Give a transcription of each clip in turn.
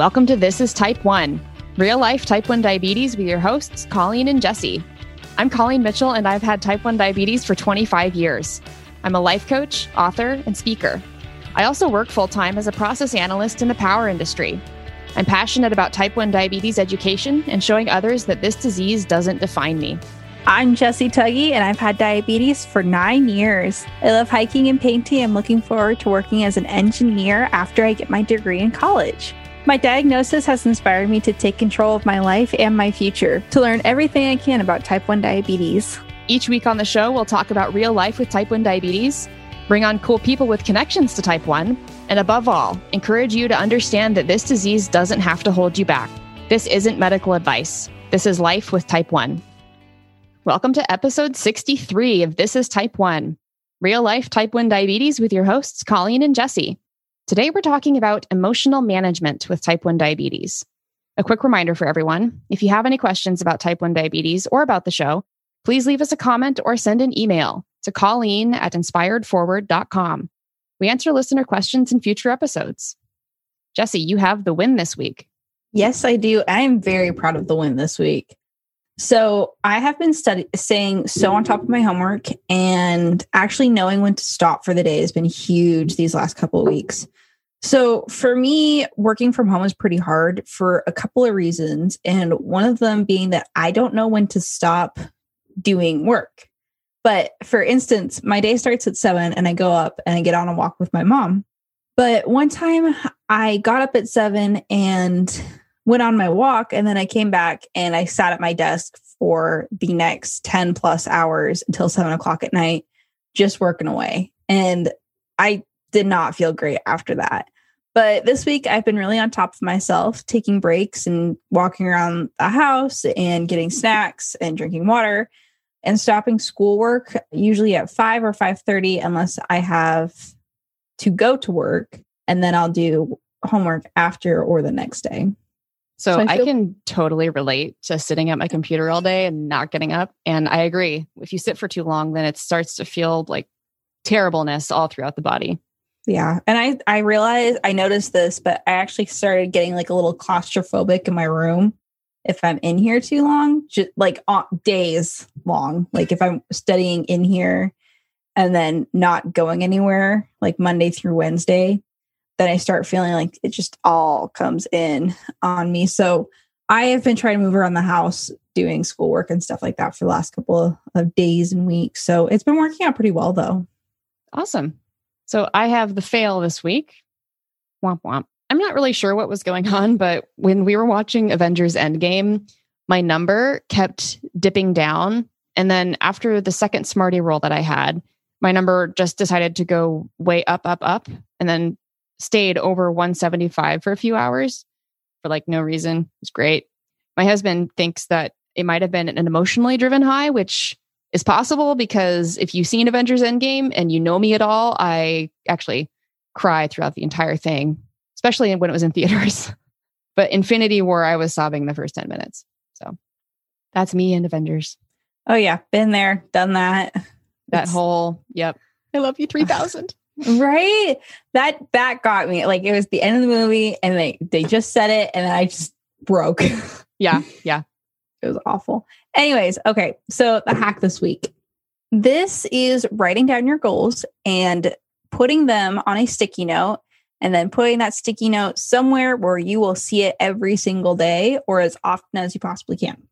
Welcome to This is Type 1, real life type 1 diabetes with your hosts, Colleen and Jessie. I'm Colleen Mitchell, and I've had type 1 diabetes for 25 years. I'm a life coach, author, and speaker. I also work full time as a process analyst in the power industry. I'm passionate about type 1 diabetes education and showing others that this disease doesn't define me. I'm Jessie Tuggy, and I've had diabetes for nine years. I love hiking and painting. I'm looking forward to working as an engineer after I get my degree in college. My diagnosis has inspired me to take control of my life and my future, to learn everything I can about type 1 diabetes. Each week on the show, we'll talk about real life with type 1 diabetes, bring on cool people with connections to type 1, and above all, encourage you to understand that this disease doesn't have to hold you back. This isn't medical advice. This is life with type 1. Welcome to episode 63 of This is Type 1, real life type 1 diabetes with your hosts, Colleen and Jessie. Today, we're talking about emotional management with type 1 diabetes. A quick reminder for everyone if you have any questions about type 1 diabetes or about the show, please leave us a comment or send an email to Colleen at inspiredforward.com. We answer listener questions in future episodes. Jessie, you have the win this week. Yes, I do. I am very proud of the win this week. So I have been studying, staying so on top of my homework, and actually knowing when to stop for the day has been huge these last couple of weeks. So for me, working from home is pretty hard for a couple of reasons, and one of them being that I don't know when to stop doing work. But for instance, my day starts at seven, and I go up and I get on a walk with my mom. But one time I got up at seven and went on my walk and then I came back and I sat at my desk for the next 10 plus hours until seven o'clock at night, just working away. And I did not feel great after that. But this week I've been really on top of myself, taking breaks and walking around the house and getting mm-hmm. snacks and drinking water and stopping schoolwork usually at 5 or 5:30 unless I have to go to work and then I'll do homework after or the next day. So, so I, feel- I, can totally relate to sitting at my computer all day and not getting up. And I agree. If you sit for too long, then it starts to feel like terribleness all throughout the body. Yeah. And I I realized I noticed this, but I actually started getting like a little claustrophobic in my room if I'm in here too long, just like uh, days long. Like if I'm studying in here and then not going anywhere, like Monday through Wednesday, then I start feeling like it just all comes in on me. So I have been trying to move around the house doing schoolwork and stuff like that for the last couple of days and weeks. So it's been working out pretty well though. Awesome. So I have the fail this week. Womp womp. I'm not really sure what was going on, but when we were watching Avengers Endgame, my number kept dipping down. And then after the second Smartie roll that I had, my number just decided to go way up, up, up, and then stayed over 175 for a few hours for like no reason. It was great. My husband thinks that it might have been an emotionally driven high, which is possible because if you've seen Avengers Endgame and you know me at all, I actually cry throughout the entire thing, especially when it was in theaters. but Infinity War, I was sobbing the first 10 minutes. So that's me and Avengers. Oh, yeah. Been there, done that. That it's... whole, yep. I love you 3000. Right? That that got me. Like it was the end of the movie and they they just said it and then I just broke. yeah. Yeah. it was awful. Anyways, okay. So the hack this week. This is writing down your goals and putting them on a sticky note and then putting that sticky note somewhere where you will see it every single day or as often as you possibly can.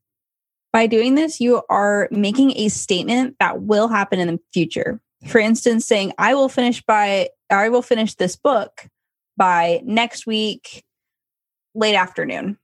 By doing this, you are making a statement that will happen in the future for instance saying i will finish by i will finish this book by next week late afternoon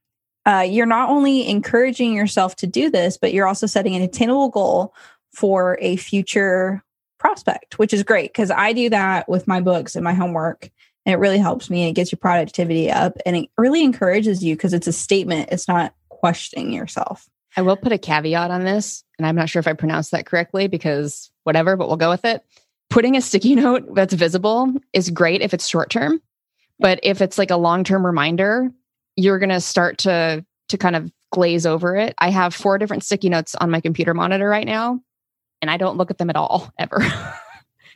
uh, you're not only encouraging yourself to do this but you're also setting an attainable goal for a future prospect which is great because i do that with my books and my homework and it really helps me and it gets your productivity up and it really encourages you because it's a statement it's not questioning yourself I will put a caveat on this, and I'm not sure if I pronounced that correctly because whatever, but we'll go with it. Putting a sticky note that's visible is great if it's short term, but if it's like a long term reminder, you're going to start to to kind of glaze over it. I have four different sticky notes on my computer monitor right now, and I don't look at them at all ever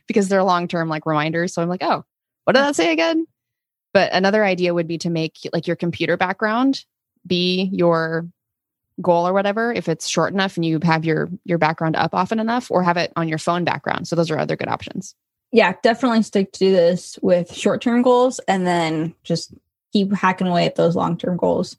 because they're long term like reminders. So I'm like, oh, what did that say again? But another idea would be to make like your computer background be your goal or whatever if it's short enough and you have your your background up often enough or have it on your phone background so those are other good options yeah definitely stick to this with short-term goals and then just keep hacking away at those long-term goals.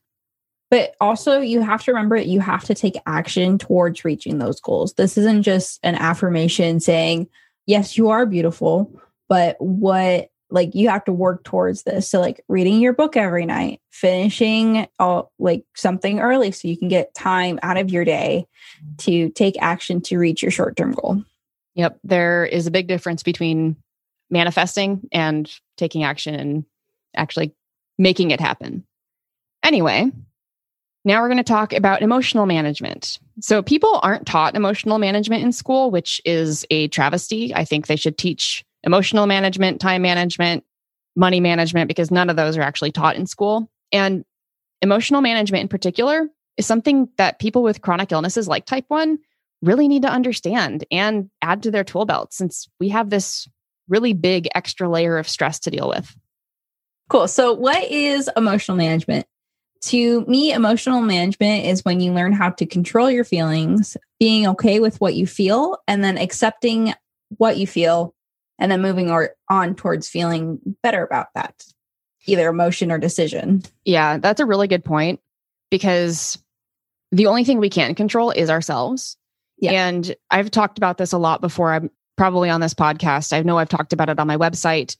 But also you have to remember you have to take action towards reaching those goals. This isn't just an affirmation saying yes you are beautiful but what like you have to work towards this. So like reading your book every night finishing all like something early so you can get time out of your day to take action to reach your short-term goal. Yep there is a big difference between manifesting and taking action and actually making it happen anyway now we're going to talk about emotional management. So, people aren't taught emotional management in school, which is a travesty. I think they should teach emotional management, time management, money management, because none of those are actually taught in school. And emotional management in particular is something that people with chronic illnesses like type 1 really need to understand and add to their tool belt since we have this really big extra layer of stress to deal with. Cool. So, what is emotional management? To me, emotional management is when you learn how to control your feelings, being okay with what you feel, and then accepting what you feel and then moving or on towards feeling better about that either emotion or decision yeah that's a really good point because the only thing we can control is ourselves yeah. and i've talked about this a lot before i'm probably on this podcast i know i've talked about it on my website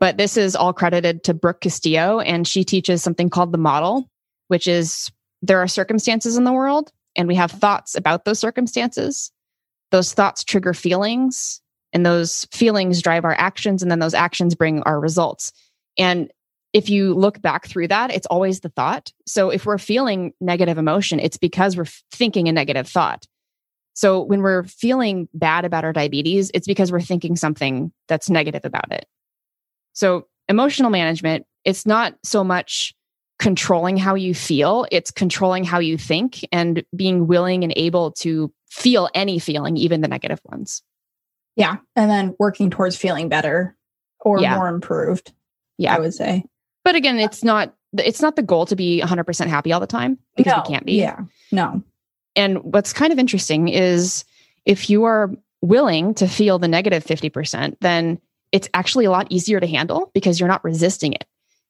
but this is all credited to brooke castillo and she teaches something called the model which is there are circumstances in the world and we have thoughts about those circumstances. Those thoughts trigger feelings and those feelings drive our actions and then those actions bring our results. And if you look back through that it's always the thought. So if we're feeling negative emotion it's because we're thinking a negative thought. So when we're feeling bad about our diabetes it's because we're thinking something that's negative about it so emotional management it's not so much controlling how you feel it's controlling how you think and being willing and able to feel any feeling even the negative ones yeah. And then working towards feeling better or yeah. more improved. Yeah. I would say. But again, it's not it's not the goal to be 100% happy all the time because no. we can't be. Yeah. No. And what's kind of interesting is if you are willing to feel the negative 50%, then it's actually a lot easier to handle because you're not resisting it.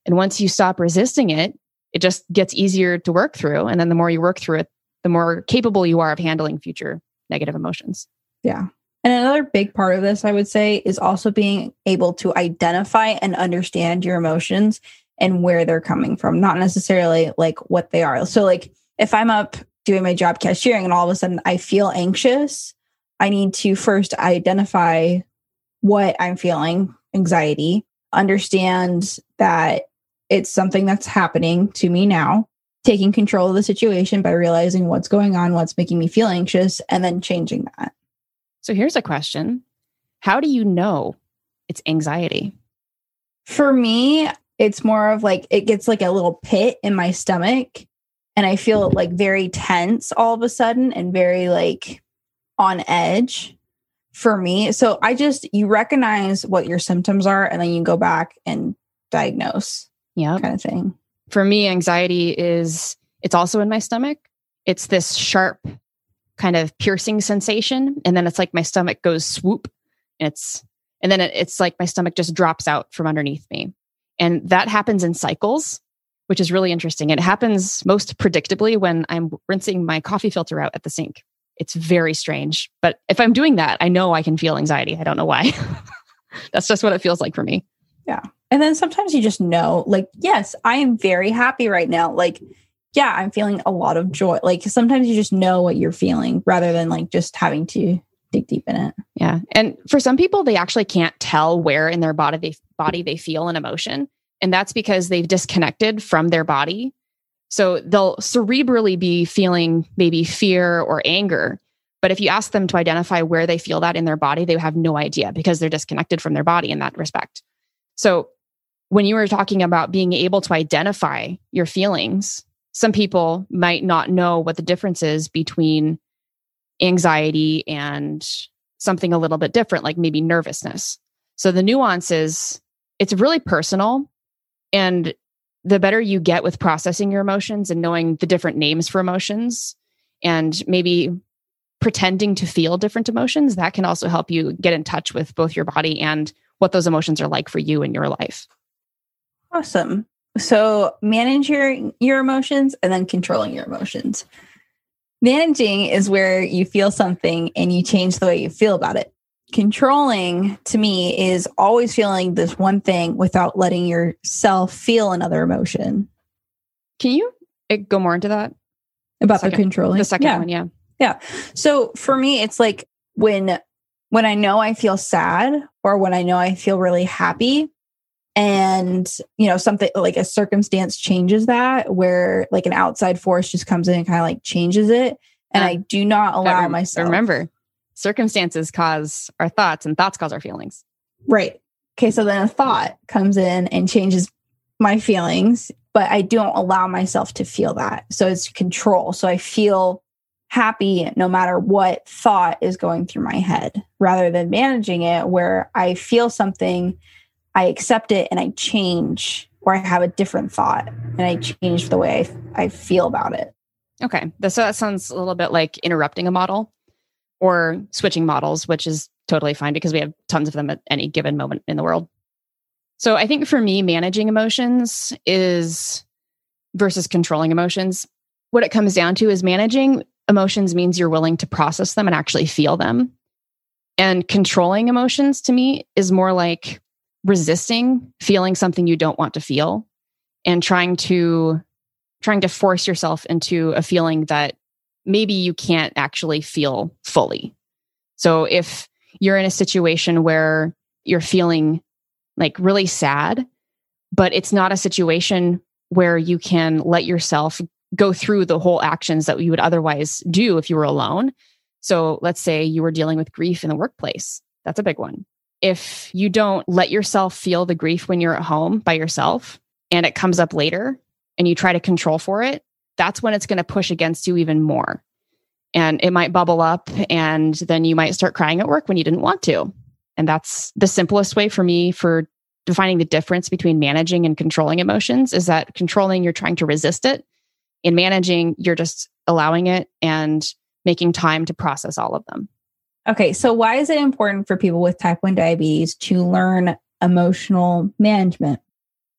And once you stop resisting it, it just gets easier to work through. And then the more you work through it, the more capable you are of handling future negative emotions. Yeah. And another big part of this, I would say, is also being able to identify and understand your emotions and where they're coming from, not necessarily like what they are. So, like, if I'm up doing my job cashiering and all of a sudden I feel anxious, I need to first identify what I'm feeling, anxiety, understand that it's something that's happening to me now, taking control of the situation by realizing what's going on, what's making me feel anxious, and then changing that. So here's a question How do you know it's anxiety? For me, it's more of like it gets like a little pit in my stomach and I feel like very tense all of a sudden and very like on edge for me. So I just, you recognize what your symptoms are and then you go back and diagnose. Yeah. Kind of thing. For me, anxiety is, it's also in my stomach. It's this sharp kind of piercing sensation and then it's like my stomach goes swoop and it's and then it, it's like my stomach just drops out from underneath me and that happens in cycles which is really interesting it happens most predictably when i'm rinsing my coffee filter out at the sink it's very strange but if i'm doing that i know i can feel anxiety i don't know why that's just what it feels like for me yeah and then sometimes you just know like yes i am very happy right now like yeah, I'm feeling a lot of joy. Like sometimes you just know what you're feeling rather than like just having to dig deep in it. Yeah. And for some people they actually can't tell where in their body they body they feel an emotion, and that's because they've disconnected from their body. So they'll cerebrally be feeling maybe fear or anger, but if you ask them to identify where they feel that in their body, they have no idea because they're disconnected from their body in that respect. So when you were talking about being able to identify your feelings, some people might not know what the difference is between anxiety and something a little bit different, like maybe nervousness. So the nuance is it's really personal. And the better you get with processing your emotions and knowing the different names for emotions and maybe pretending to feel different emotions, that can also help you get in touch with both your body and what those emotions are like for you in your life. Awesome. So manage your your emotions and then controlling your emotions. Managing is where you feel something and you change the way you feel about it. Controlling to me is always feeling this one thing without letting yourself feel another emotion. Can you eh, go more into that? About second, the controlling? The second yeah. one, yeah. Yeah. So for me, it's like when when I know I feel sad or when I know I feel really happy, and you know something like a circumstance changes that where like an outside force just comes in and kind of like changes it and i do not allow rem- myself remember circumstances cause our thoughts and thoughts cause our feelings. Right. Okay so then a thought comes in and changes my feelings but i don't allow myself to feel that. So it's control. So i feel happy no matter what thought is going through my head. Rather than managing it where i feel something I accept it and I change or I have a different thought and I change the way I, I feel about it. Okay. So that sounds a little bit like interrupting a model or switching models, which is totally fine because we have tons of them at any given moment in the world. So I think for me, managing emotions is versus controlling emotions. What it comes down to is managing emotions means you're willing to process them and actually feel them. And controlling emotions to me is more like resisting feeling something you don't want to feel and trying to trying to force yourself into a feeling that maybe you can't actually feel fully. So if you're in a situation where you're feeling like really sad, but it's not a situation where you can let yourself go through the whole actions that you would otherwise do if you were alone. So let's say you were dealing with grief in the workplace. That's a big one if you don't let yourself feel the grief when you're at home by yourself and it comes up later and you try to control for it, that's when it's going to push against you even more. And it might bubble up, and then you might start crying at work when you didn't want to. And that's the simplest way for me for defining the difference between managing and controlling emotions is that controlling, you're trying to resist it. In managing, you're just allowing it and making time to process all of them. Okay, so why is it important for people with type 1 diabetes to learn emotional management?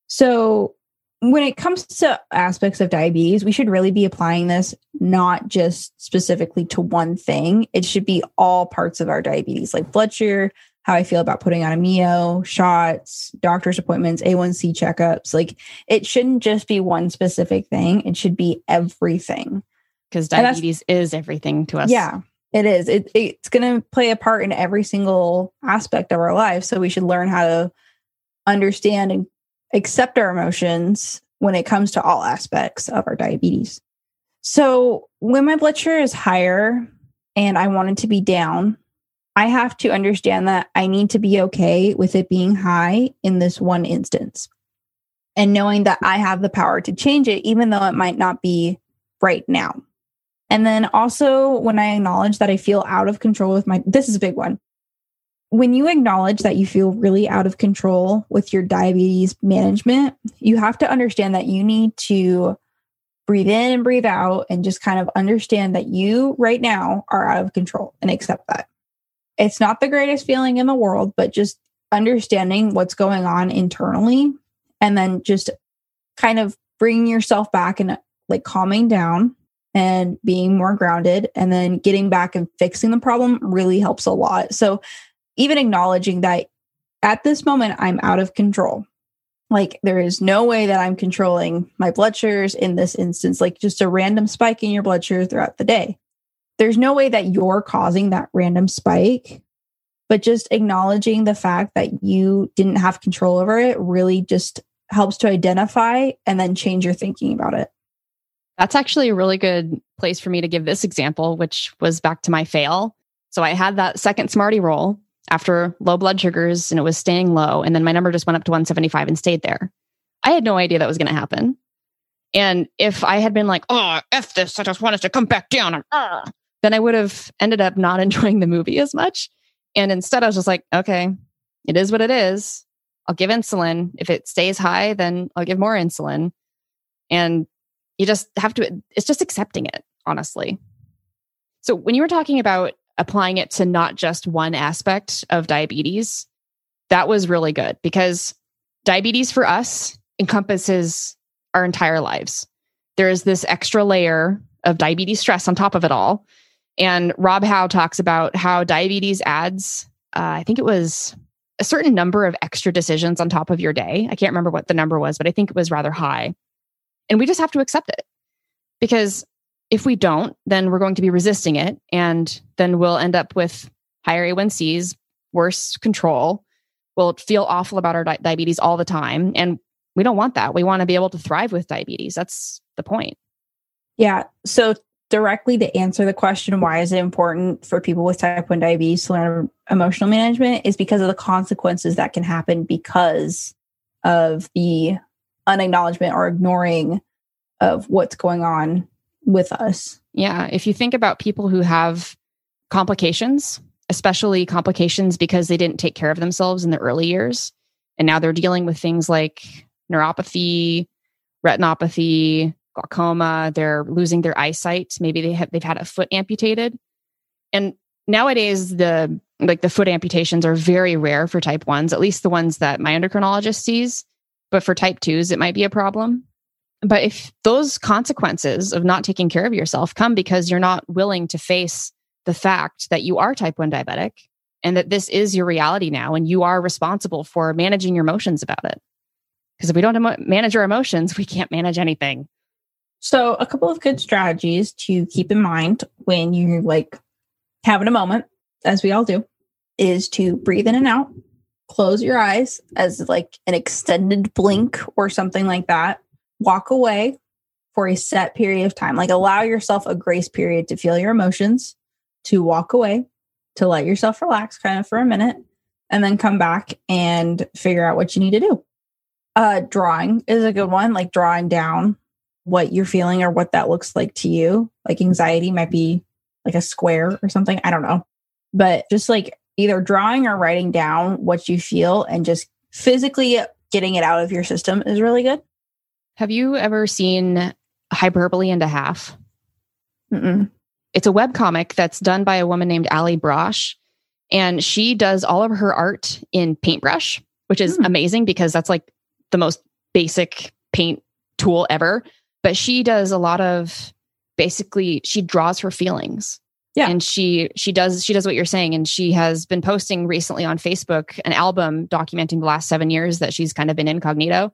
So, when it comes to aspects of diabetes, we should really be applying this not just specifically to one thing. It should be all parts of our diabetes, like blood sugar, how I feel about putting on a Mio, shots, doctor's appointments, A1C checkups. Like it shouldn't just be one specific thing, it should be everything. Because diabetes is everything to us. Yeah. It is. It, it's going to play a part in every single aspect of our life. So we should learn how to understand and accept our emotions when it comes to all aspects of our diabetes. So when my blood sugar is higher and I want it to be down, I have to understand that I need to be okay with it being high in this one instance. And knowing that I have the power to change it, even though it might not be right now. And then also when I acknowledge that I feel out of control with my, this is a big one. When you acknowledge that you feel really out of control with your diabetes management, you have to understand that you need to breathe in and breathe out and just kind of understand that you right now are out of control and accept that. It's not the greatest feeling in the world, but just understanding what's going on internally and then just kind of bringing yourself back and like calming down and being more grounded and then getting back and fixing the problem really helps a lot. So, even acknowledging that at this moment, I'm out of control. Like, there is no way that I'm controlling my blood sugars in this instance, like just a random spike in your blood sugar throughout the day. There's no way that you're causing that random spike, but just acknowledging the fact that you didn't have control over it really just helps to identify and then change your thinking about it. That's actually a really good place for me to give this example, which was back to my fail. So I had that second Smartie roll after low blood sugars and it was staying low. And then my number just went up to 175 and stayed there. I had no idea that was going to happen. And if I had been like, oh, F this, I just want to come back down, uh, then I would have ended up not enjoying the movie as much. And instead, I was just like, okay, it is what it is. I'll give insulin. If it stays high, then I'll give more insulin. And you just have to, it's just accepting it, honestly. So when you were talking about applying it to not just one aspect of diabetes, that was really good because diabetes for us encompasses our entire lives. There is this extra layer of diabetes stress on top of it all. And Rob Howe talks about how diabetes adds, uh, I think it was a certain number of extra decisions on top of your day. I can't remember what the number was, but I think it was rather high. And we just have to accept it because if we don't, then we're going to be resisting it. And then we'll end up with higher A1Cs, worse control. We'll feel awful about our di- diabetes all the time. And we don't want that. We want to be able to thrive with diabetes. That's the point. Yeah. So, directly to answer the question, why is it important for people with type 1 diabetes to learn emotional management is because of the consequences that can happen because of the unacknowledgement or ignoring of what's going on with us. Yeah. If you think about people who have complications, especially complications because they didn't take care of themselves in the early years, and now they're dealing with things like neuropathy, retinopathy, glaucoma, they're losing their eyesight, maybe they have they've had a foot amputated. And nowadays the like the foot amputations are very rare for type 1s, at least the ones that my endocrinologist sees, but for type 2s it might be a problem. But if those consequences of not taking care of yourself come because you're not willing to face the fact that you are type 1 diabetic and that this is your reality now and you are responsible for managing your emotions about it. Because if we don't emo- manage our emotions, we can't manage anything. So, a couple of good strategies to keep in mind when you're like having a moment, as we all do, is to breathe in and out, close your eyes as like an extended blink or something like that walk away for a set period of time. Like allow yourself a grace period to feel your emotions, to walk away, to let yourself relax kind of for a minute, and then come back and figure out what you need to do. Uh, drawing is a good one, like drawing down what you're feeling or what that looks like to you. Like anxiety might be like a square or something. I don't know. But just like either drawing or writing down what you feel and just physically getting it out of your system is really good. Have you ever seen Hyperbole and a Half? Mm-mm. It's a web comic that's done by a woman named Allie Brosh. And she does all of her art in paintbrush, which is mm. amazing because that's like the most basic paint tool ever. But she does a lot of basically she draws her feelings. Yeah. And she she does she does what you're saying. And she has been posting recently on Facebook an album documenting the last seven years that she's kind of been incognito.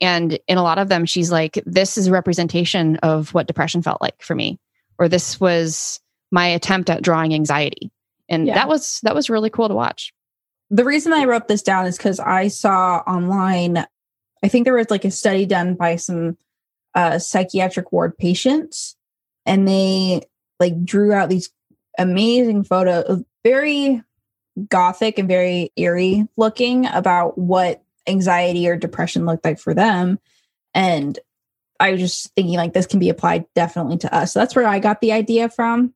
And in a lot of them, she's like, this is a representation of what depression felt like for me, or this was my attempt at drawing anxiety. And yeah. that was that was really cool to watch. The reason I wrote this down is because I saw online, I think there was like a study done by some uh, psychiatric ward patients, and they like drew out these amazing photos, very gothic and very eerie looking about what anxiety or depression looked like for them. And I was just thinking like this can be applied definitely to us. So that's where I got the idea from.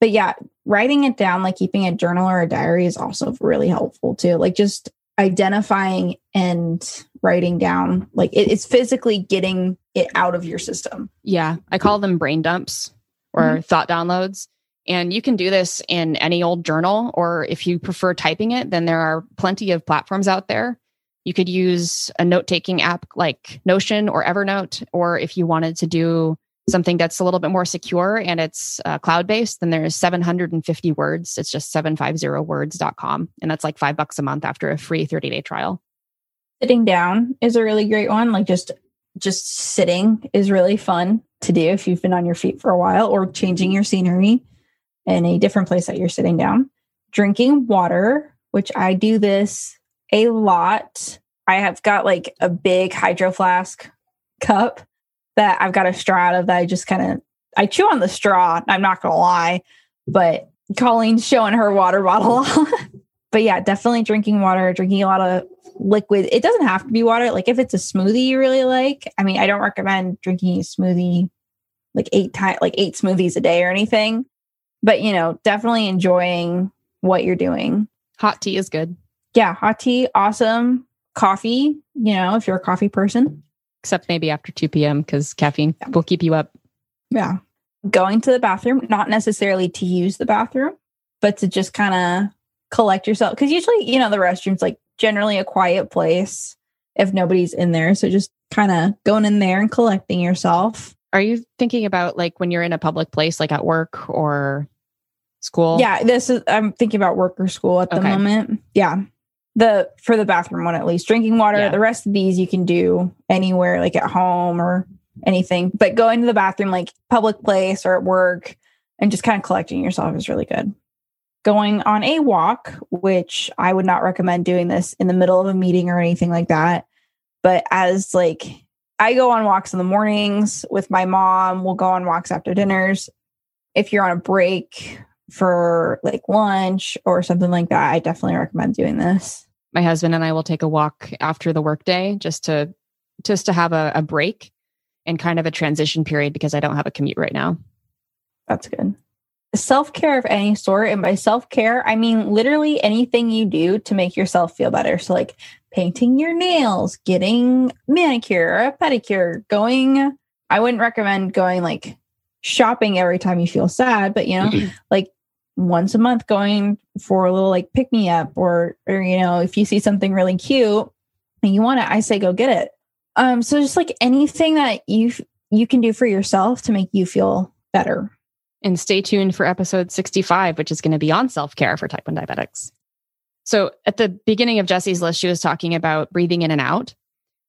But yeah, writing it down, like keeping a journal or a diary is also really helpful too. Like just identifying and writing down, like it, it's physically getting it out of your system. Yeah. I call them brain dumps or mm-hmm. thought downloads. And you can do this in any old journal, or if you prefer typing it, then there are plenty of platforms out there you could use a note taking app like Notion or Evernote, or if you wanted to do something that's a little bit more secure and it's uh, cloud based, then there's 750 words. It's just 750words.com. And that's like five bucks a month after a free 30 day trial. Sitting down is a really great one. Like just just sitting is really fun to do if you've been on your feet for a while or changing your scenery in a different place that you're sitting down. Drinking water, which I do this a lot. I have got like a big hydro flask cup that I've got a straw out of that I just kind of I chew on the straw. I'm not gonna lie, but Colleen's showing her water bottle. but yeah, definitely drinking water, drinking a lot of liquid. It doesn't have to be water. Like if it's a smoothie you really like, I mean, I don't recommend drinking a smoothie like eight times, like eight smoothies a day or anything. But you know, definitely enjoying what you're doing. Hot tea is good yeah, hot tea, awesome. coffee, you know, if you're a coffee person. Except maybe after 2 p.m. because caffeine yeah. will keep you up. Yeah. Going to the bathroom, not necessarily to use the bathroom, but to just kind of collect yourself. Because usually, you know, the restroom's like generally a quiet place if nobody's in there. So just kind of going in there and collecting yourself. Are you thinking about like when you're in a public place, like at work or school? Yeah, this is, I'm thinking about work or school at the okay. moment. Yeah. The, for the bathroom one at least, drinking water. Yeah. The rest of these you can do anywhere, like at home or anything. But going to the bathroom, like public place or at work, and just kind of collecting yourself is really good going on a walk, which I would not recommend doing this in the middle of a meeting or anything like that. But as like I go on walks in the mornings with my mom, we'll go on walks after dinners. If you're on a break for like lunch or something like that, I definitely recommend doing this. My husband and I will take a walk after the workday just to just to have a, a break and kind of a transition period because I don't have a commute right now. That's good self care of any sort. And by self care, I mean literally anything you do to make yourself feel better. So, like painting your nails, getting manicure or a pedicure, going, I wouldn't recommend going like shopping every time you feel sad, but you know, like once a month going for a little like pick me up or, or, you know, if you see something really cute and you want it, I say go get it. Um, so just like anything that you you can do for yourself to make you feel better. And stay tuned for episode 65, which is going to be on self care for type 1 diabetics. So at the beginning of Jessie's list, she was talking about breathing in and out.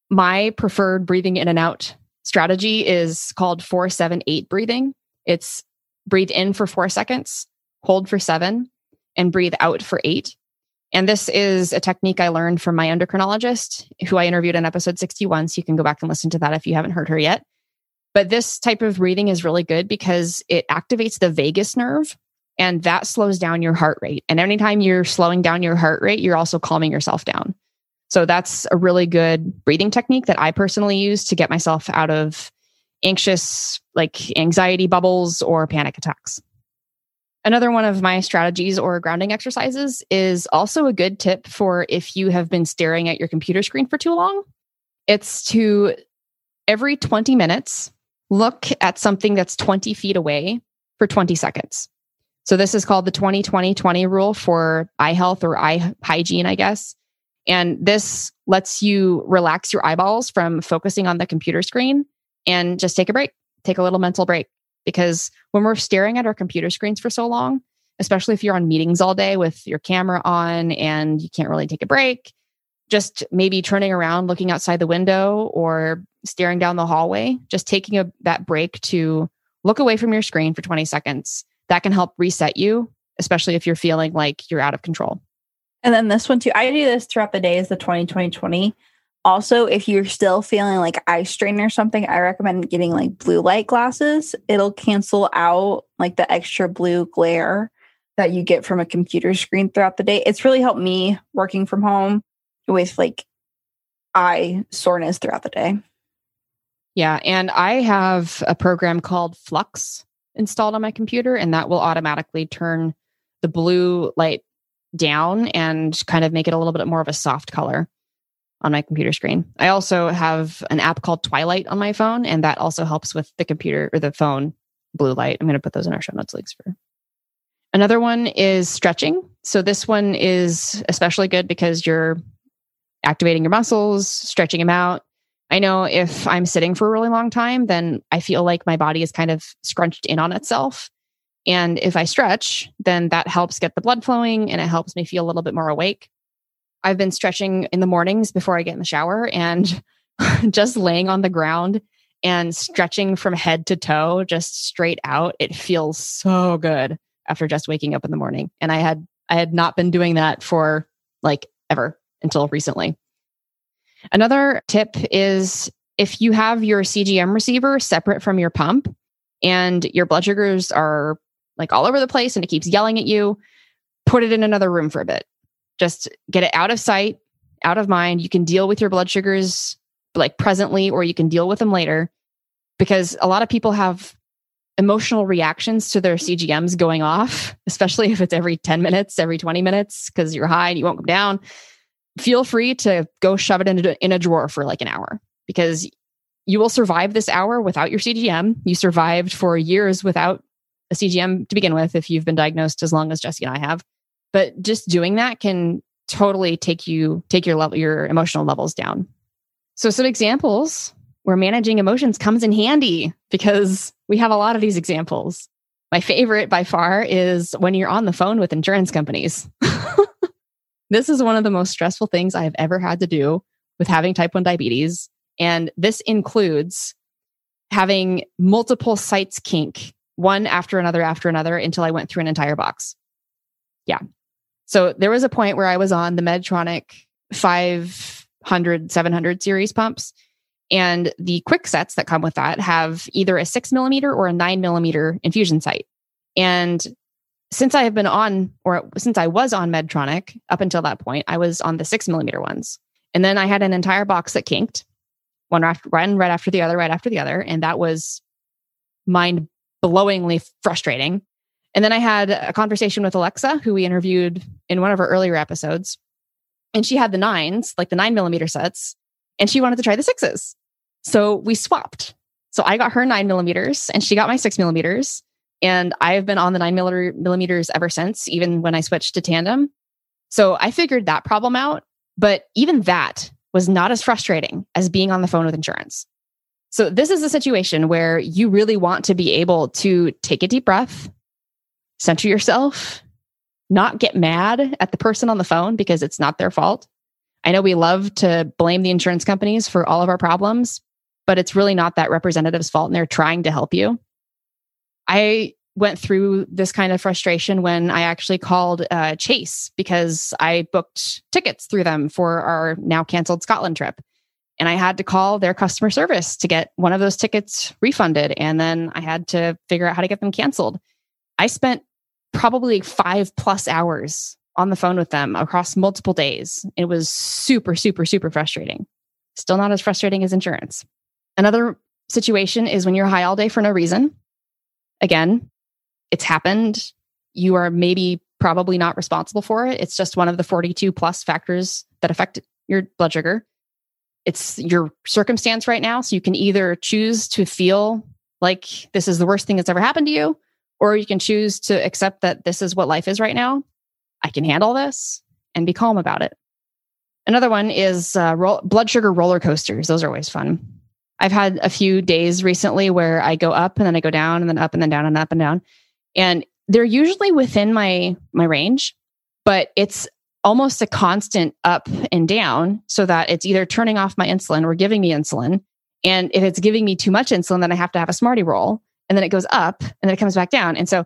My preferred breathing in and out strategy is called 478 breathing. It's breathe in for four seconds, hold for seven, and breathe out for eight. And this is a technique I learned from my endocrinologist, who I interviewed in episode 61. So you can go back and listen to that if you haven't heard her yet. But this type of breathing is really good because it activates the vagus nerve and that slows down your heart rate. And anytime you're slowing down your heart rate, you're also calming yourself down. So that's a really good breathing technique that I personally use to get myself out of anxious, like anxiety bubbles or panic attacks. Another one of my strategies or grounding exercises is also a good tip for if you have been staring at your computer screen for too long. It's to every 20 minutes look at something that's 20 feet away for 20 seconds. So this is called the 20 20 20 rule for eye health or eye hygiene, I guess. And this lets you relax your eyeballs from focusing on the computer screen and just take a break, take a little mental break. Because when we're staring at our computer screens for so long, especially if you're on meetings all day with your camera on and you can't really take a break, just maybe turning around, looking outside the window or staring down the hallway, just taking a, that break to look away from your screen for 20 seconds. That can help reset you, especially if you're feeling like you're out of control. And then this one too, I do this throughout the day is the 20 20 20. Also, if you're still feeling like eye strain or something, I recommend getting like blue light glasses. It'll cancel out like the extra blue glare that you get from a computer screen throughout the day. It's really helped me working from home with like eye soreness throughout the day. Yeah. And I have a program called Flux installed on my computer, and that will automatically turn the blue light down and kind of make it a little bit more of a soft color on my computer screen. I also have an app called Twilight on my phone, and that also helps with the computer or the phone blue light. I'm going to put those in our show notes links for. Another one is stretching. So this one is especially good because you're activating your muscles, stretching them out. I know if I'm sitting for a really long time, then I feel like my body is kind of scrunched in on itself. And if I stretch, then that helps get the blood flowing and it helps me feel a little bit more awake. I've been stretching in the mornings before I get in the shower and just laying on the ground and stretching from head to toe, just straight out. It feels so good after just waking up in the morning. And I had, I had not been doing that for like ever until recently. Another tip is if you have your CGM receiver separate from your pump and your blood sugars are like all over the place and it keeps yelling at you, put it in another room for a bit. Just get it out of sight, out of mind. You can deal with your blood sugars like presently or you can deal with them later because a lot of people have emotional reactions to their CGMs going off, especially if it's every 10 minutes, every 20 minutes because you're high and you won't come down feel free to go shove it in a, in a drawer for like an hour because you will survive this hour without your CGM. You survived for years without a CGM to begin with if you've been diagnosed as long as Jessie and I have. But just doing that can totally take you take your level your emotional levels down. So some examples where managing emotions comes in handy because we have a lot of these examples. My favorite by far is when you're on the phone with insurance companies. this is one of the most stressful things I have ever had to do with having type 1 diabetes. And this includes having multiple sites kink, one after another after another until I went through an entire box. Yeah. So there was a point where I was on the Medtronic 500, 700 series pumps. And the quick sets that come with that have either a six millimeter or a nine millimeter infusion site. And since I have been on, or since I was on Medtronic up until that point, I was on the six millimeter ones. And then I had an entire box that kinked, one right, one right after the other, right after the other. And that was mind blowingly frustrating. And then I had a conversation with Alexa, who we interviewed in one of our earlier episodes. And she had the nines, like the nine millimeter sets, and she wanted to try the sixes. So we swapped. So I got her nine millimeters and she got my six millimeters. And I've been on the nine millimeters ever since, even when I switched to tandem. So I figured that problem out. But even that was not as frustrating as being on the phone with insurance. So this is a situation where you really want to be able to take a deep breath, center yourself, not get mad at the person on the phone because it's not their fault. I know we love to blame the insurance companies for all of our problems, but it's really not that representative's fault and they're trying to help you. I went through this kind of frustration when I actually called uh, Chase because I booked tickets through them for our now canceled Scotland trip. And I had to call their customer service to get one of those tickets refunded. And then I had to figure out how to get them canceled. I spent probably five plus hours on the phone with them across multiple days. It was super, super, super frustrating. Still not as frustrating as insurance. Another situation is when you're high all day for no reason. Again, it's happened. You are maybe probably not responsible for it. It's just one of the 42 plus factors that affect your blood sugar. It's your circumstance right now. So you can either choose to feel like this is the worst thing that's ever happened to you, or you can choose to accept that this is what life is right now. I can handle this and be calm about it. Another one is uh, blood sugar roller coasters. Those are always fun. I've had a few days recently where I go up and then I go down and then up and then down and up and down. And they're usually within my my range, but it's almost a constant up and down so that it's either turning off my insulin or giving me insulin. And if it's giving me too much insulin, then I have to have a Smartie roll and then it goes up and then it comes back down. And so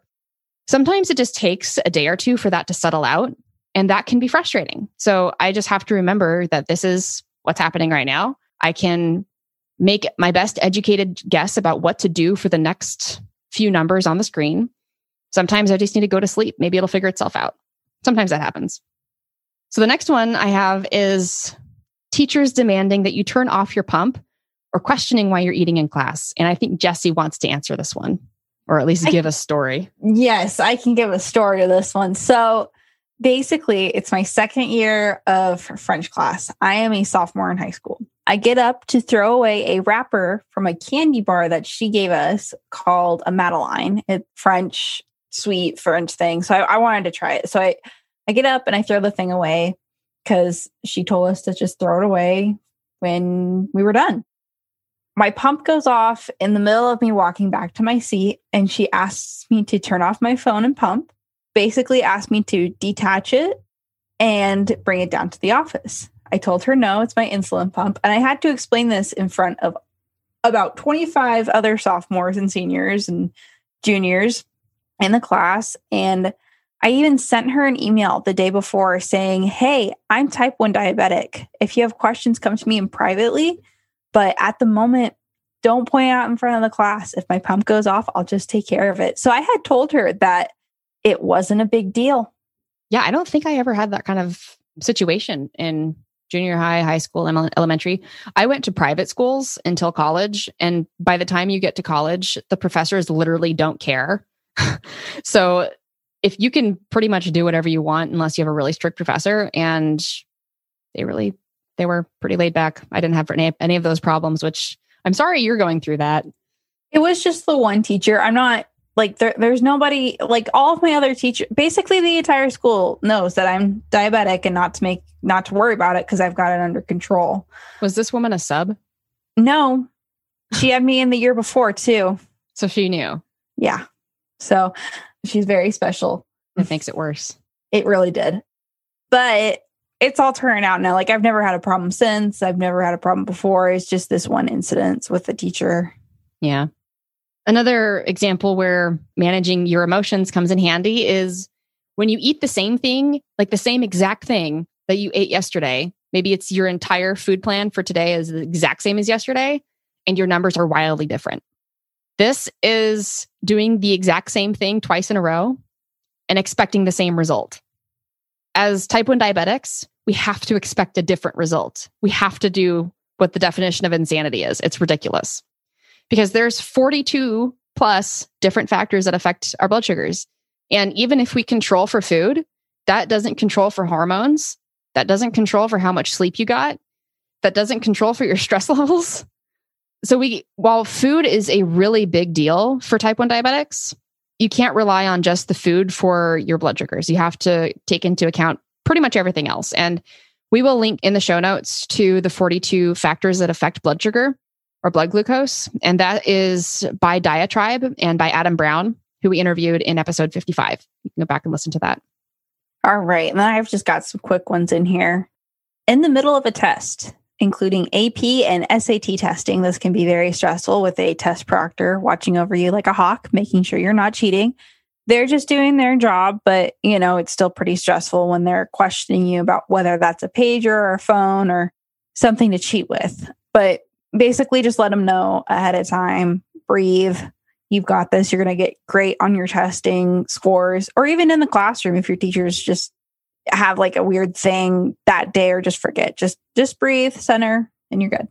sometimes it just takes a day or two for that to settle out. And that can be frustrating. So I just have to remember that this is what's happening right now. I can make my best educated guess about what to do for the next few numbers on the screen. Sometimes I just need to go to sleep. Maybe it'll figure itself out. Sometimes that happens. So the next one I have is teachers demanding that you turn off your pump or questioning why you're eating in class. And I think Jessie wants to answer this one or at least give I, a story. Yes, I can give a story to this one. So basically, it's my second year of French class. I am a sophomore in high school. I get up to throw away a wrapper from a candy bar that she gave us called a Madeleine, a French sweet French thing. So I, I wanted to try it. So I, I get up and I throw the thing away because she told us to just throw it away when we were done. My pump goes off in the middle of me walking back to my seat, and she asks me to turn off my phone and pump, basically asked me to detach it and bring it down to the office. I told her no, it's my insulin pump. And I had to explain this in front of about 25 other sophomores and seniors and juniors in the class. And I even sent her an email the day before saying, Hey, I'm type 1 diabetic. If you have questions, come to me in privately. But at the moment, don't point out in front of the class. If my pump goes off, I'll just take care of it. So I had told her that it wasn't a big deal. Yeah, I don't think I ever had that kind of situation in junior high, high school, elementary. I went to private schools until college. And by the time you get to college, the professors literally don't care. so if you can pretty much do whatever you want, unless you have a really strict professor, and they really they were pretty laid back. I didn't have any, any of those problems, which I'm sorry you're going through that. It was just the one teacher. I'm not like there, there's nobody like all of my other teachers basically the entire school knows that i'm diabetic and not to make not to worry about it because i've got it under control. Was this woman a sub? No. She had me in the year before too. So she knew. Yeah. So she's very special. It makes it worse. It really did. But it's all turning out now like i've never had a problem since i've never had a problem before it's just this one incident with the teacher yeah Another example where managing your emotions comes in handy is when you eat the same thing, like the same exact thing that you ate yesterday. Maybe it's your entire food plan for today is the exact same as yesterday, and your numbers are wildly different. This is doing the exact same thing twice in a row and expecting the same result. As type 1 diabetics, we have to expect a different result. We have to do what the definition of insanity is. It's ridiculous because there's 42 plus different factors that affect our blood sugars. And even if we control for food, that doesn't control for hormones. That doesn't control for how much sleep you got. That doesn't control for your stress levels. So we while food is a really big deal for type 1 diabetics, you can't rely on just the food for your blood sugars. You have to take into account pretty much everything else. And we will link in the show notes to the 42 factors that affect blood sugar or blood glucose. And that is by Diatribe and by Adam Brown, who we interviewed in episode 55. You can go back and listen to that. All right. And then I've just got some quick ones in here. In the middle of a test, including AP and SAT testing, this can be very stressful with a test proctor watching over you like a hawk, making sure you're not cheating. They're just doing their job, but you know, it's still pretty stressful when they're questioning you about whether that's a pager or a phone or something to cheat with. But basically just let them know ahead of time, breathe. You've got this. You're going to get great on your testing scores, or even in the classroom if your teachers just have like a weird thing that day or just forget. Just just breathe, center, and you're good.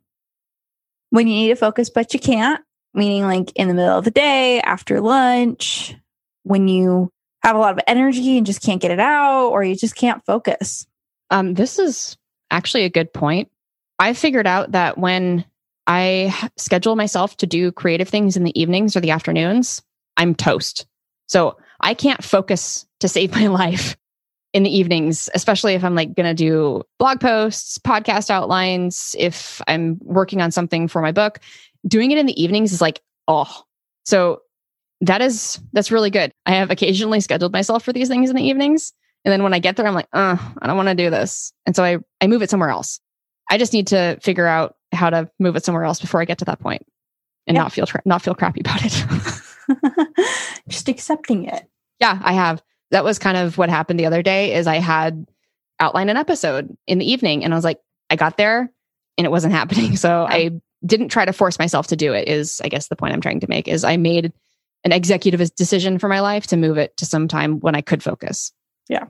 When you need to focus but you can't, meaning like in the middle of the day, after lunch, when you have a lot of energy and just can't get it out or you just can't focus. Um, this is actually a good point. I figured out that when I schedule myself to do creative things in the evenings or the afternoons, I'm toast. So I can't focus to save my life in the evenings, especially if I'm like going to do blog posts, podcast outlines, if I'm working on something for my book. Doing it in the evenings is like, oh. So that is that's really good. I have occasionally scheduled myself for these things in the evenings. And then when I get there, I'm like, uh, I don't want to do this. And so I, I move it somewhere else. I just need to figure out how to move it somewhere else before I get to that point and not feel tra- not feel crappy about it. Just accepting it. Yeah, I have. That was kind of what happened the other day is I had outlined an episode in the evening and I was like I got there and it wasn't happening. So yeah. I didn't try to force myself to do it is I guess the point I'm trying to make is I made an executive decision for my life to move it to some time when I could focus. Yeah.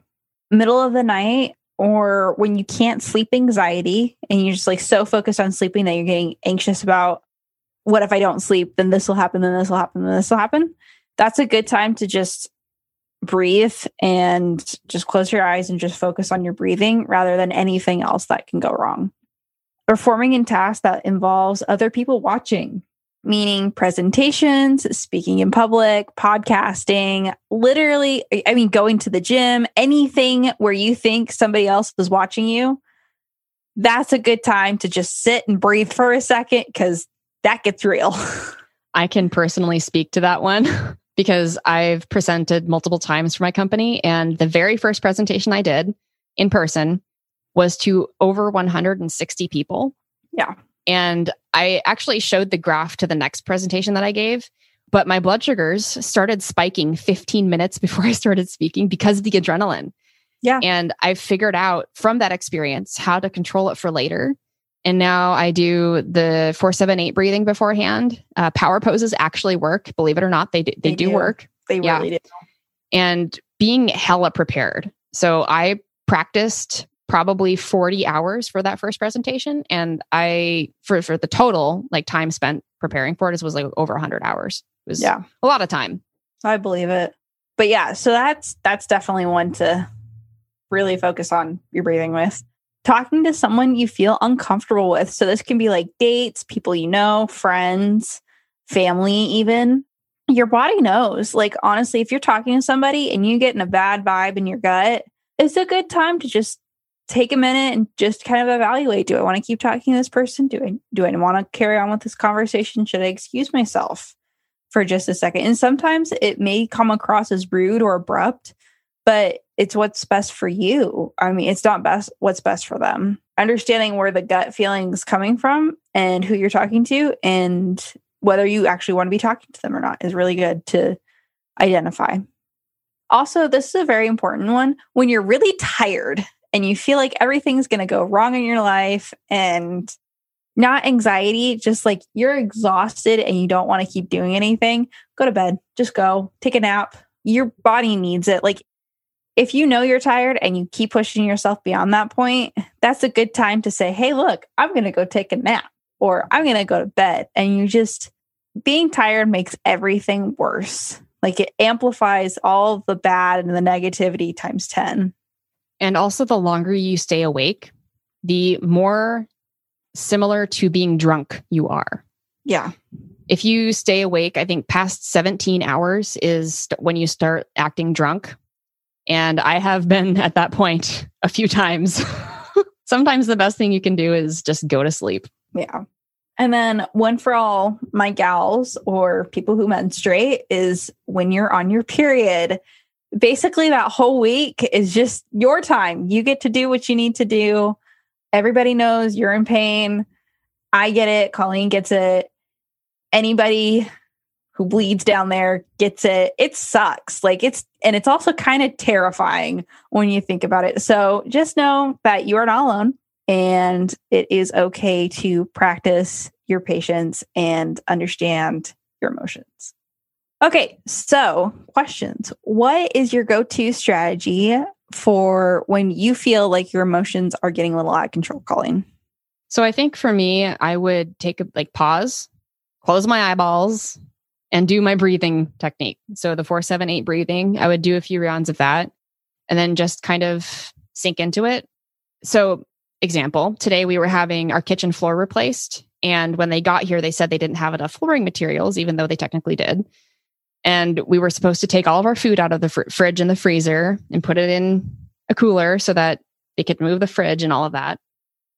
Middle of the night, or when you can't sleep anxiety and you're just like so focused on sleeping that you're getting anxious about what if I don't sleep, then this will happen, then this will happen, then this will happen. That's a good time to just breathe and just close your eyes and just focus on your breathing rather than anything else that can go wrong. Performing in tasks that involves other people watching meaning presentations, speaking in public, podcasting, literally, I mean, going to the gym, anything where you think somebody else is watching you, that's a good time to just sit and breathe for a second because that gets real. I can personally speak to that one because I've presented multiple times for my company. And the very first presentation I did in person was to over 160 people. Yeah. And I actually showed the graph to the next presentation that I gave, but my blood sugars started spiking 15 minutes before I started speaking because of the adrenaline. Yeah. And I figured out from that experience how to control it for later. And now I do the 478 breathing beforehand. Uh, power poses actually work. Believe it or not, they do, they, they do, do, work. They yeah. really do. And being hella prepared. So I practiced probably 40 hours for that first presentation and i for for the total like time spent preparing for it was like over 100 hours it was yeah a lot of time i believe it but yeah so that's that's definitely one to really focus on your breathing with talking to someone you feel uncomfortable with. So this can be like dates, people you know, friends, family, even. Your body knows. Like, honestly, if you're talking to somebody and you get in a bad vibe in your gut, it's a good time to just take a minute and just kind of evaluate do i want to keep talking to this person? Do i do i want to carry on with this conversation? Should i excuse myself for just a second? And sometimes it may come across as rude or abrupt but it's what's best for you. I mean it's not best what's best for them. Understanding where the gut feeling is coming from and who you're talking to and whether you actually want to be talking to them or not is really good to identify. Also this is a very important one. When you're really tired and you feel like everything's going to go wrong in your life and not anxiety, just like you're exhausted and you don't want to keep doing anything, go to bed. Just go take a nap. Your body needs it. Like if you know you're tired and you keep pushing yourself beyond that point, that's a good time to say, Hey, look, I'm going to go take a nap or I'm going to go to bed. And you just being tired makes everything worse. Like it amplifies all the bad and the negativity times 10. And also, the longer you stay awake, the more similar to being drunk you are. Yeah. If you stay awake, I think past 17 hours is when you start acting drunk. And I have been at that point a few times. Sometimes the best thing you can do is just go to sleep. Yeah. And then one for all my gals or people who menstruate is when you're on your period, basically that whole week is just your time. You get to do what you need to do. Everybody knows you're in pain. I get it. Colleen gets it. Anybody who bleeds down there gets it. It sucks. Like it's, and it's also kind of terrifying when you think about it. So just know that you are not alone and it is okay to practice your patience and understand your emotions. Okay, so questions. What is your go to strategy for when you feel like your emotions are getting a little out of control, Colleen? So I think for me, I would take a like pause, close my eyeballs, and do my breathing technique. So the four, seven, eight breathing, I would do a few rounds of that and then just kind of sink into it. So, example, today we were having our kitchen floor replaced. And when they got here, they said they didn't have enough flooring materials, even though they technically did. And we were supposed to take all of our food out of the fr- fridge and the freezer and put it in a cooler so that they could move the fridge and all of that.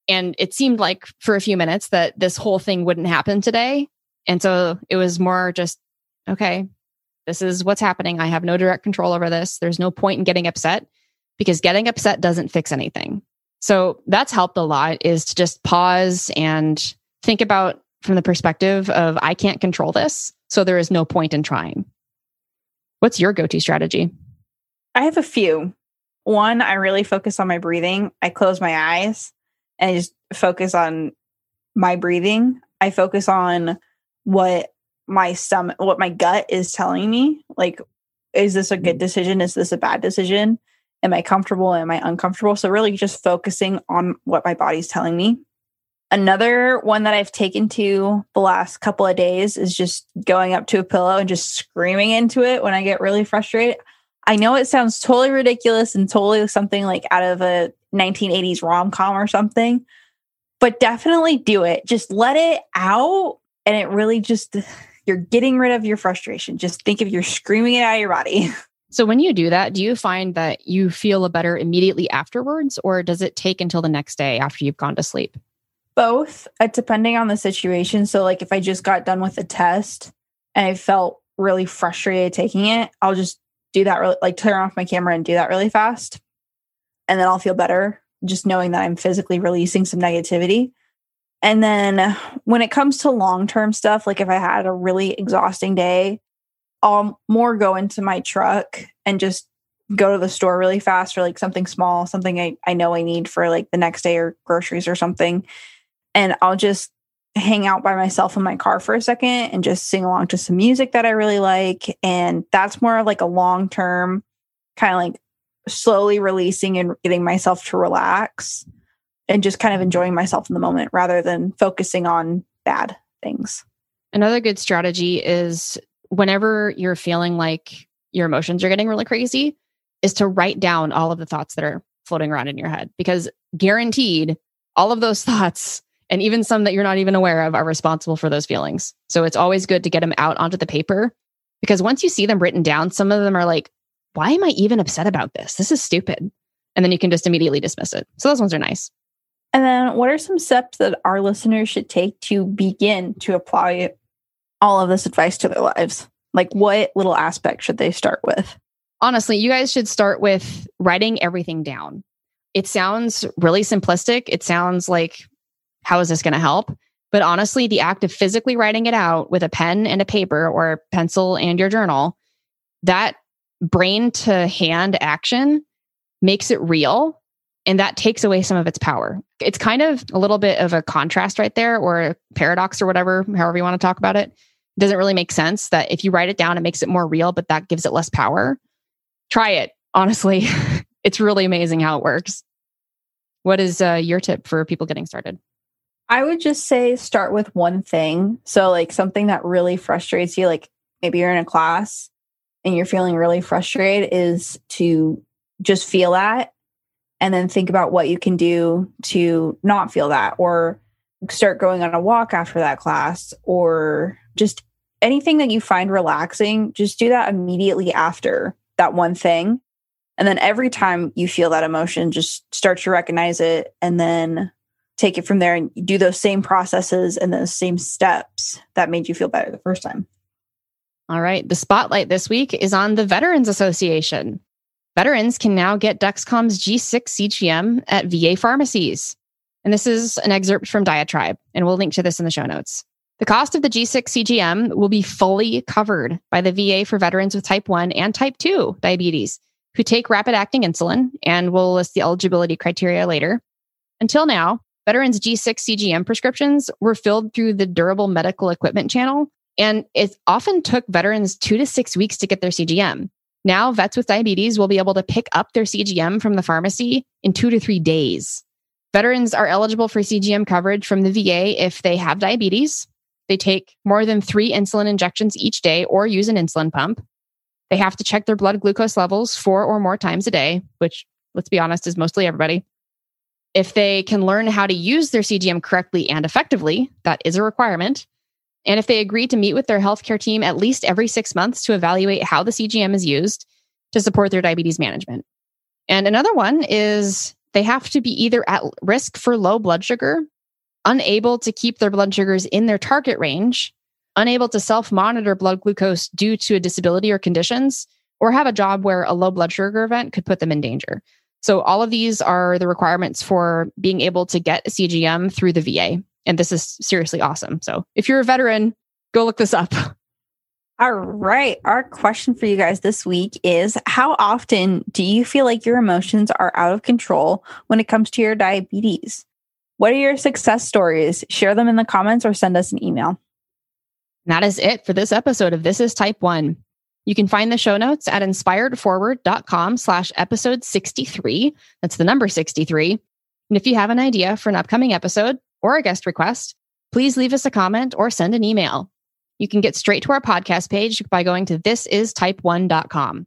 And it seemed like for a few minutes that this whole thing wouldn't happen today. And so it was more just, okay, this is what's happening. I have no direct control over this. There's no point in getting upset because getting upset doesn't fix anything. So that's helped a lot is to just pause and think about from the perspective of I can't control this. So there is no point in trying. What's your go to strategy? I have a few. One, I really focus on my breathing. I close my eyes and I just focus on my breathing. I focus on what my stomach, what my gut is telling me. Like, is this a good mm-hmm. decision? Is this a bad decision? Am I comfortable? Am I uncomfortable? So, really just focusing on what my body's telling me. Another one that I've taken to the last couple of days is just going up to a pillow and just screaming into it when I get really frustrated. I know it sounds totally ridiculous and totally something like out of a 1980s rom com or something, but definitely do it. Just let it out. And it really just, you're getting rid of your frustration. Just think of you're screaming it out of your body. So, when you do that, do you find that you feel better immediately afterwards, or does it take until the next day after you've gone to sleep? Both uh, depending on the situation. So like if i just got done with a test and i felt really frustrated taking it i'll just do that really like turn off my camera and do that really fast. And then i'll feel better just knowing that i'm physically releasing some negativity. And then when it comes to long term stuff like if i had a really exhausting day i'll more go into my truck and just go to the store really fast for like something small something i, I know i need for like the next day or groceries or something and I'll just hang out by myself in my car for a second and just sing along to some music that I really like. And that's more like a long term kind of like slowly releasing and getting myself to relax and just kind of enjoying myself in the moment rather than focusing on bad things. Another good strategy is whenever you're feeling like your emotions are getting really crazy, is to write down all of the thoughts that are floating around in your head because guaranteed all of those thoughts and even some that you're not even aware of are responsible for those feelings. So it's always good to get them out onto the paper because once you see them written down, some of them are like, why am I even upset about this? This is stupid. And then you can just immediately dismiss it. So those ones are nice. And then what are some steps that our listeners should take to begin to apply all of this advice to their lives? Like what little aspect should they start with? Honestly, you guys should start with writing everything down. It sounds really simplistic. It sounds like, how is this going to help? But honestly, the act of physically writing it out with a pen and a paper or a pencil and your journal, that brain to hand action makes it real and that takes away some of its power. It's kind of a little bit of a contrast right there or a paradox or whatever, however you want to talk about it. it doesn't really make sense that if you write it down, it makes it more real, but that gives it less power. Try it. Honestly, it's really amazing how it works. What is uh, your tip for people getting started? I would just say start with one thing. So, like something that really frustrates you, like maybe you're in a class and you're feeling really frustrated, is to just feel that and then think about what you can do to not feel that or start going on a walk after that class or just anything that you find relaxing just do that immediately after that one thing and then every time you feel that emotion just start to recognize it and then take it from there and do those same processes and those same steps that made you feel better the first time all right the spotlight this week is on the veterans association Veterans can now get Dexcom's G6 CGM at VA pharmacies. And this is an excerpt from Diatribe, and we'll link to this in the show notes. The cost of the G6 CGM will be fully covered by the VA for veterans with type 1 and type 2 diabetes who take rapid acting insulin, and we'll list the eligibility criteria later. Until now, veterans' G6 CGM prescriptions were filled through the durable medical equipment channel, and it often took veterans two to six weeks to get their CGM. Now, vets with diabetes will be able to pick up their CGM from the pharmacy in two to three days. Veterans are eligible for CGM coverage from the VA if they have diabetes, they take more than three insulin injections each day or use an insulin pump. They have to check their blood glucose levels four or more times a day, which, let's be honest, is mostly everybody. If they can learn how to use their CGM correctly and effectively, that is a requirement. And if they agree to meet with their healthcare team at least every six months to evaluate how the CGM is used to support their diabetes management. And another one is they have to be either at risk for low blood sugar, unable to keep their blood sugars in their target range, unable to self monitor blood glucose due to a disability or conditions, or have a job where a low blood sugar event could put them in danger. So, all of these are the requirements for being able to get a CGM through the VA. And this is seriously awesome. So if you're a veteran, go look this up. All right. Our question for you guys this week is How often do you feel like your emotions are out of control when it comes to your diabetes? What are your success stories? Share them in the comments or send us an email. And that is it for this episode of This is Type 1. You can find the show notes at inspiredforward.com slash episode 63. That's the number 63. And if you have an idea for an upcoming episode, or a guest request, please leave us a comment or send an email. You can get straight to our podcast page by going to thisistype1.com.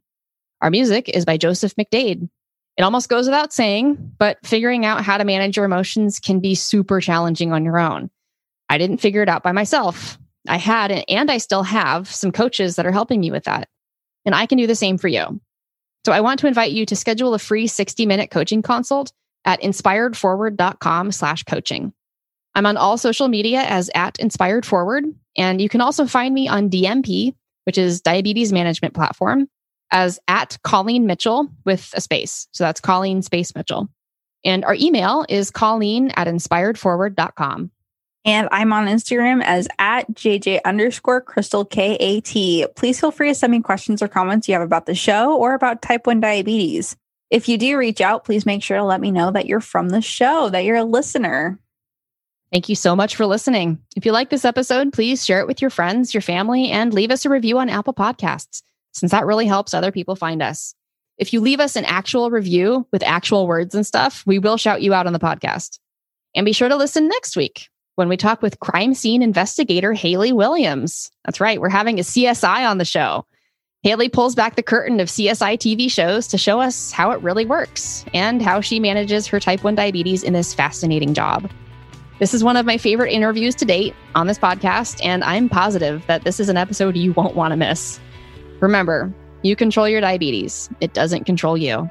Our music is by Joseph McDade. It almost goes without saying, but figuring out how to manage your emotions can be super challenging on your own. I didn't figure it out by myself. I had and I still have some coaches that are helping me with that. And I can do the same for you. So I want to invite you to schedule a free 60 minute coaching consult at inspiredforward.com slash coaching. I'm on all social media as at Inspired Forward. And you can also find me on DMP, which is Diabetes Management Platform, as at Colleen Mitchell with a space. So that's Colleen Space Mitchell. And our email is colleen at inspiredforward.com. And I'm on Instagram as at JJ underscore crystal KAT. Please feel free to send me questions or comments you have about the show or about type 1 diabetes. If you do reach out, please make sure to let me know that you're from the show, that you're a listener. Thank you so much for listening. If you like this episode, please share it with your friends, your family, and leave us a review on Apple Podcasts, since that really helps other people find us. If you leave us an actual review with actual words and stuff, we will shout you out on the podcast. And be sure to listen next week when we talk with crime scene investigator Haley Williams. That's right, we're having a CSI on the show. Haley pulls back the curtain of CSI TV shows to show us how it really works and how she manages her type 1 diabetes in this fascinating job. This is one of my favorite interviews to date on this podcast, and I'm positive that this is an episode you won't want to miss. Remember, you control your diabetes, it doesn't control you.